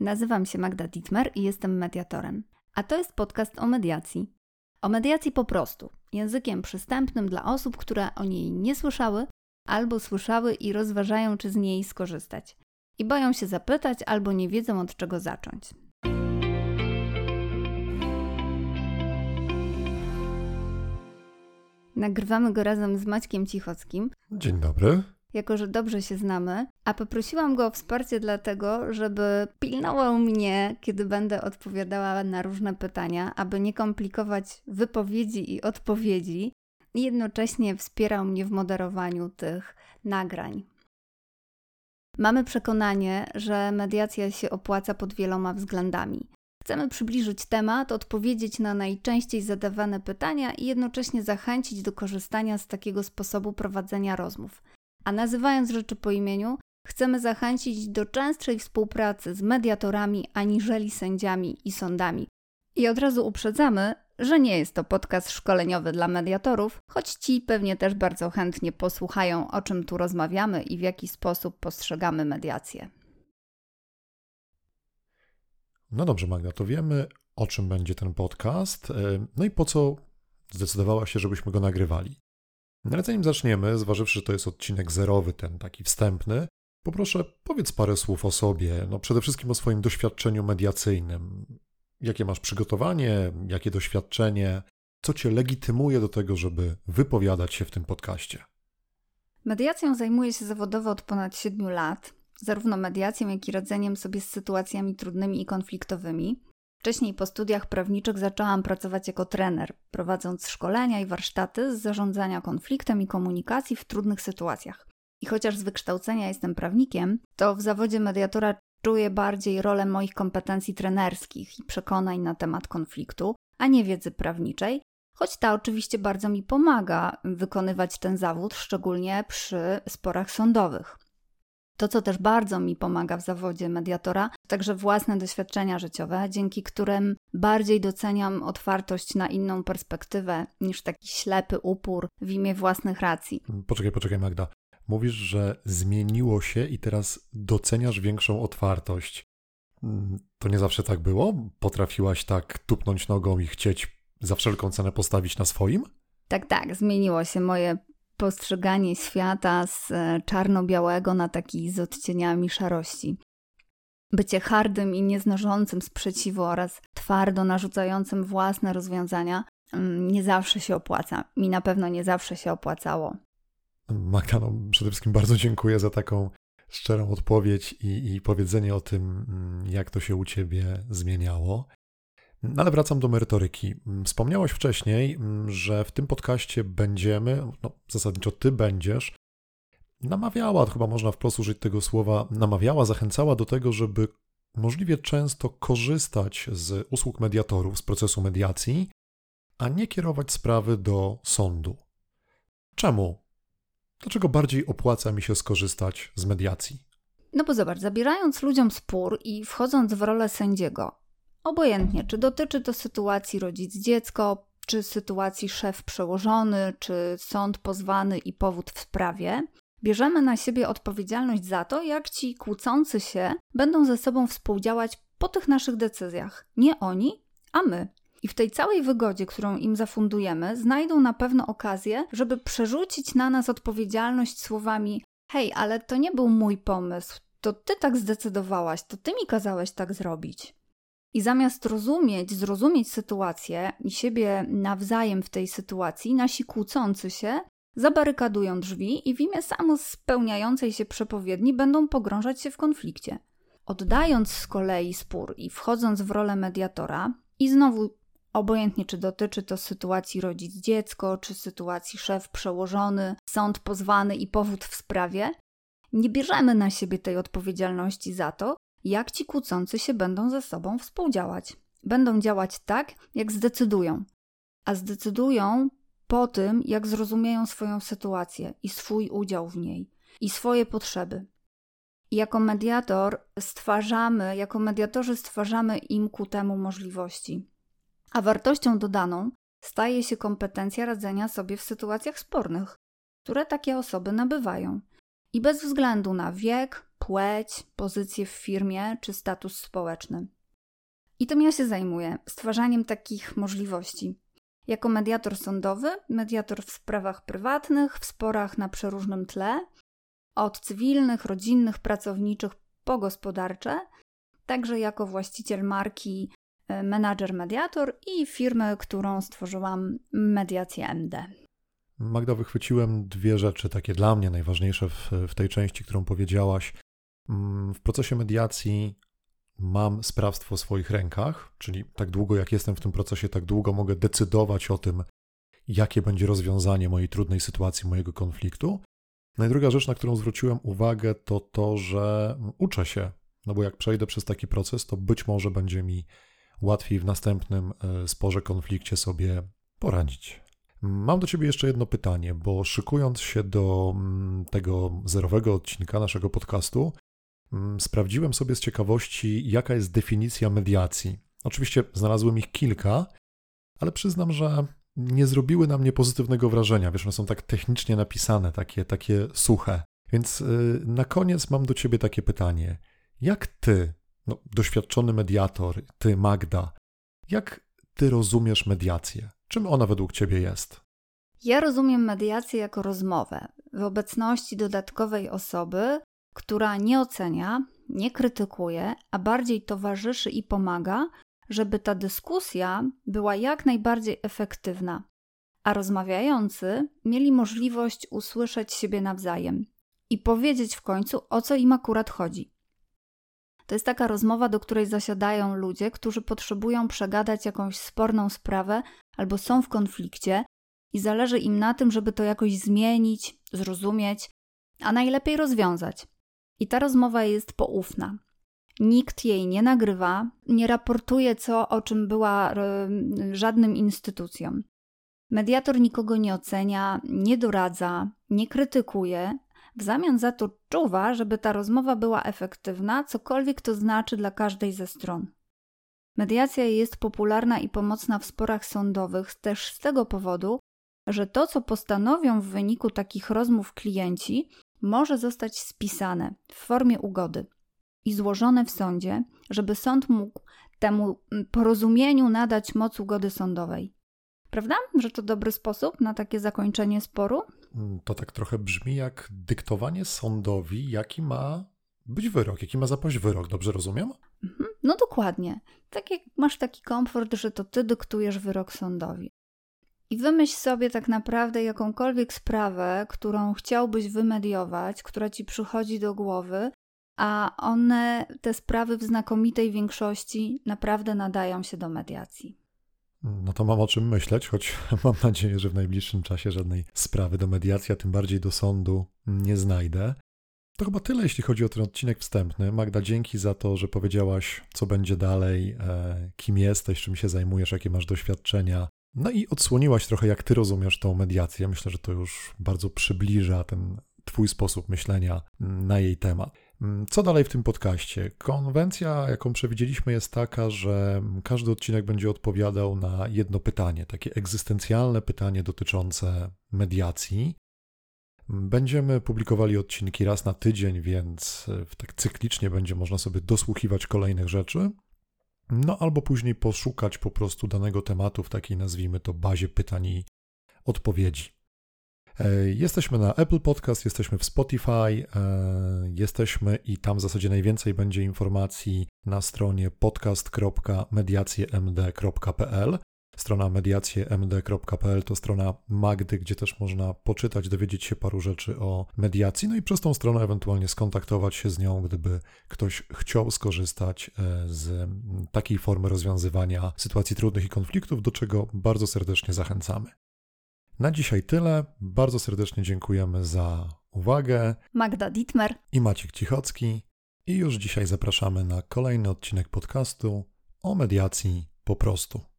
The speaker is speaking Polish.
Nazywam się Magda Dietmer i jestem mediatorem. A to jest podcast o mediacji. O mediacji po prostu, językiem przystępnym dla osób, które o niej nie słyszały albo słyszały i rozważają, czy z niej skorzystać. I boją się zapytać albo nie wiedzą od czego zacząć. Nagrywamy go razem z Maćkiem Cichockim. Dzień dobry jako że dobrze się znamy, a poprosiłam go o wsparcie dlatego, żeby pilnował mnie, kiedy będę odpowiadała na różne pytania, aby nie komplikować wypowiedzi i odpowiedzi, i jednocześnie wspierał mnie w moderowaniu tych nagrań. Mamy przekonanie, że mediacja się opłaca pod wieloma względami. Chcemy przybliżyć temat, odpowiedzieć na najczęściej zadawane pytania i jednocześnie zachęcić do korzystania z takiego sposobu prowadzenia rozmów. A nazywając rzeczy po imieniu, chcemy zachęcić do częstszej współpracy z mediatorami aniżeli sędziami i sądami. I od razu uprzedzamy, że nie jest to podcast szkoleniowy dla mediatorów, choć ci pewnie też bardzo chętnie posłuchają, o czym tu rozmawiamy i w jaki sposób postrzegamy mediację. No dobrze, Magda, to wiemy, o czym będzie ten podcast, e, no i po co zdecydowała się, żebyśmy go nagrywali. No ale zanim zaczniemy, zważywszy, że to jest odcinek zerowy, ten taki wstępny, poproszę powiedz parę słów o sobie, no przede wszystkim o swoim doświadczeniu mediacyjnym. Jakie masz przygotowanie, jakie doświadczenie, co cię legitymuje do tego, żeby wypowiadać się w tym podcaście? Mediacją zajmuję się zawodowo od ponad 7 lat, zarówno mediacją, jak i radzeniem sobie z sytuacjami trudnymi i konfliktowymi. Wcześniej po studiach prawniczych zaczęłam pracować jako trener, prowadząc szkolenia i warsztaty z zarządzania konfliktem i komunikacji w trudnych sytuacjach. I chociaż z wykształcenia jestem prawnikiem, to w zawodzie mediatora czuję bardziej rolę moich kompetencji trenerskich i przekonań na temat konfliktu, a nie wiedzy prawniczej, choć ta oczywiście bardzo mi pomaga wykonywać ten zawód, szczególnie przy sporach sądowych. To, co też bardzo mi pomaga w zawodzie mediatora, także własne doświadczenia życiowe, dzięki którym bardziej doceniam otwartość na inną perspektywę niż taki ślepy upór w imię własnych racji. Poczekaj, poczekaj, Magda. Mówisz, że zmieniło się i teraz doceniasz większą otwartość. Mm, to nie zawsze tak było? Potrafiłaś tak tupnąć nogą i chcieć za wszelką cenę postawić na swoim? Tak, tak, zmieniło się moje postrzeganie świata z e, czarno-białego na taki z odcieniami szarości. Bycie hardym i nieznoszącym sprzeciwu oraz twardo narzucającym własne rozwiązania mm, nie zawsze się opłaca. Mi na pewno nie zawsze się opłacało. Magda, no, przede wszystkim bardzo dziękuję za taką szczerą odpowiedź i, i powiedzenie o tym, mm, jak to się u ciebie zmieniało. No ale wracam do merytoryki. Mm, wspomniałaś wcześniej, że w tym podcaście będziemy, no zasadniczo ty będziesz, namawiała, chyba można wprost użyć tego słowa, namawiała, zachęcała do tego, żeby możliwie często korzystać z usług mediatorów, z procesu mediacji, a nie kierować sprawy do sądu. Czemu? Dlaczego bardziej opłaca mi się skorzystać z mediacji? No bo zobacz, zabierając ludziom spór i wchodząc w rolę sędziego, Obojętnie, czy dotyczy to sytuacji rodzic-dziecko, czy sytuacji szef przełożony, czy sąd pozwany i powód w sprawie, bierzemy na siebie odpowiedzialność za to, jak ci kłócący się będą ze sobą współdziałać po tych naszych decyzjach. Nie oni, a my. I w tej całej wygodzie, którą im zafundujemy, znajdą na pewno okazję, żeby przerzucić na nas odpowiedzialność słowami: Hej, ale to nie był mój pomysł, to ty tak zdecydowałaś, to ty mi kazałeś tak zrobić. I zamiast rozumieć, zrozumieć sytuację i siebie nawzajem w tej sytuacji, nasi kłócący się zabarykadują drzwi i w imię samospełniającej się przepowiedni będą pogrążać się w konflikcie. Oddając z kolei spór i wchodząc w rolę mediatora, i znowu obojętnie czy dotyczy to sytuacji rodzic-dziecko, czy sytuacji szef-przełożony, sąd pozwany i powód w sprawie, nie bierzemy na siebie tej odpowiedzialności za to, jak ci kłócący się będą ze sobą współdziałać. Będą działać tak, jak zdecydują, a zdecydują po tym, jak zrozumieją swoją sytuację i swój udział w niej, i swoje potrzeby. I jako mediator stwarzamy, jako mediatorzy stwarzamy im ku temu możliwości. A wartością dodaną staje się kompetencja radzenia sobie w sytuacjach spornych, które takie osoby nabywają. I bez względu na wiek, płeć, pozycję w firmie czy status społeczny. I tym ja się zajmuję stwarzaniem takich możliwości. Jako mediator sądowy, mediator w sprawach prywatnych, w sporach na przeróżnym tle, od cywilnych, rodzinnych, pracowniczych po gospodarcze, także jako właściciel marki e, Manager Mediator i firmy, którą stworzyłam Mediację MD. Magda, wychwyciłem dwie rzeczy takie dla mnie najważniejsze w, w tej części, którą powiedziałaś. Mm, w procesie mediacji mam sprawstwo w swoich rękach, czyli tak długo jak jestem w tym procesie, tak długo mogę decydować o tym, jakie będzie rozwiązanie mojej trudnej sytuacji, mojego konfliktu. No i druga rzecz, na którą zwróciłem uwagę, to to, że uczę się, no bo jak przejdę przez taki proces, to być może będzie mi łatwiej w następnym e, sporze, konflikcie sobie poradzić. Mam do Ciebie jeszcze jedno pytanie, bo szykując się do mm, tego zerowego odcinka naszego podcastu, mm, sprawdziłem sobie z ciekawości, jaka jest definicja mediacji. Oczywiście znalazłem ich kilka, ale przyznam, że nie zrobiły na mnie pozytywnego wrażenia. Wiesz, one są tak technicznie napisane, takie, takie suche. Więc yy, na koniec mam do ciebie takie pytanie. Jak ty, no, doświadczony mediator, ty, Magda, jak ty rozumiesz mediację? Czym ona według ciebie jest? Ja rozumiem mediację jako rozmowę w obecności dodatkowej osoby, która nie ocenia, nie krytykuje, a bardziej towarzyszy i pomaga, żeby ta dyskusja była jak najbardziej efektywna, a rozmawiający mieli możliwość usłyszeć siebie nawzajem i powiedzieć w końcu, o co im akurat chodzi. To jest taka rozmowa, do której zasiadają ludzie, którzy potrzebują przegadać jakąś sporną sprawę albo są w konflikcie i zależy im na tym, żeby to jakoś zmienić, zrozumieć, a najlepiej rozwiązać. I ta rozmowa jest poufna. Nikt jej nie nagrywa, nie raportuje, co o czym była żadnym instytucjom. Mediator nikogo nie ocenia, nie doradza, nie krytykuje, w zamian za to czuwa, żeby ta rozmowa była efektywna, cokolwiek to znaczy dla każdej ze stron. Mediacja jest popularna i pomocna w sporach sądowych też z tego powodu, że to, co postanowią w wyniku takich rozmów klienci, może zostać spisane w formie ugody i złożone w sądzie, żeby sąd mógł temu porozumieniu nadać moc ugody sądowej. Prawda, że to dobry sposób na takie zakończenie sporu? Mm, to tak trochę brzmi jak dyktowanie sądowi, jaki ma być wyrok, jaki ma zapaść wyrok, dobrze rozumiem? Mhm. No dokładnie. Tak jak masz taki komfort, że to ty dyktujesz wyrok sądowi. I wymyśl sobie tak naprawdę jakąkolwiek sprawę, którą chciałbyś wymediować, która ci przychodzi do głowy, a one, te sprawy w znakomitej większości naprawdę nadają się do mediacji. No to mam o czym myśleć, choć mam nadzieję, że w najbliższym czasie żadnej sprawy do mediacji, a tym bardziej do sądu nie znajdę. To chyba tyle, jeśli chodzi o ten odcinek wstępny. Magda, dzięki za to, że powiedziałaś, co będzie dalej, e, kim jesteś, czym się zajmujesz, jakie masz doświadczenia. No i odsłoniłaś trochę, jak ty rozumiesz tą mediację. Myślę, że to już bardzo przybliża ten twój sposób myślenia na jej temat. Mm, co dalej w tym podcaście? Konwencja, jaką przewidzieliśmy, jest taka, że każdy odcinek będzie odpowiadał na jedno pytanie, takie egzystencjalne pytanie dotyczące mediacji. Będziemy publikowali odcinki raz na tydzień, więc tak cyklicznie będzie można sobie dosłuchiwać kolejnych rzeczy. No albo później poszukać po prostu danego tematu w takiej, nazwijmy to, bazie pytań i odpowiedzi. E, jesteśmy na Apple Podcast, jesteśmy w Spotify, e, jesteśmy i tam w zasadzie najwięcej będzie informacji na stronie podcast.mediacjemd.pl. Strona mediacjemd.pl to strona Magdy, gdzie też można poczytać, dowiedzieć się paru rzeczy o mediacji, no i przez tą stronę ewentualnie skontaktować się z nią, gdyby ktoś chciał skorzystać e, z takiej formy rozwiązywania sytuacji trudnych i konfliktów, do czego bardzo serdecznie zachęcamy. Na dzisiaj tyle. Bardzo serdecznie dziękujemy za uwagę. Magda Dietmer i Maciek Cichocki. I już dzisiaj zapraszamy na kolejny odcinek podcastu o mediacji po prostu.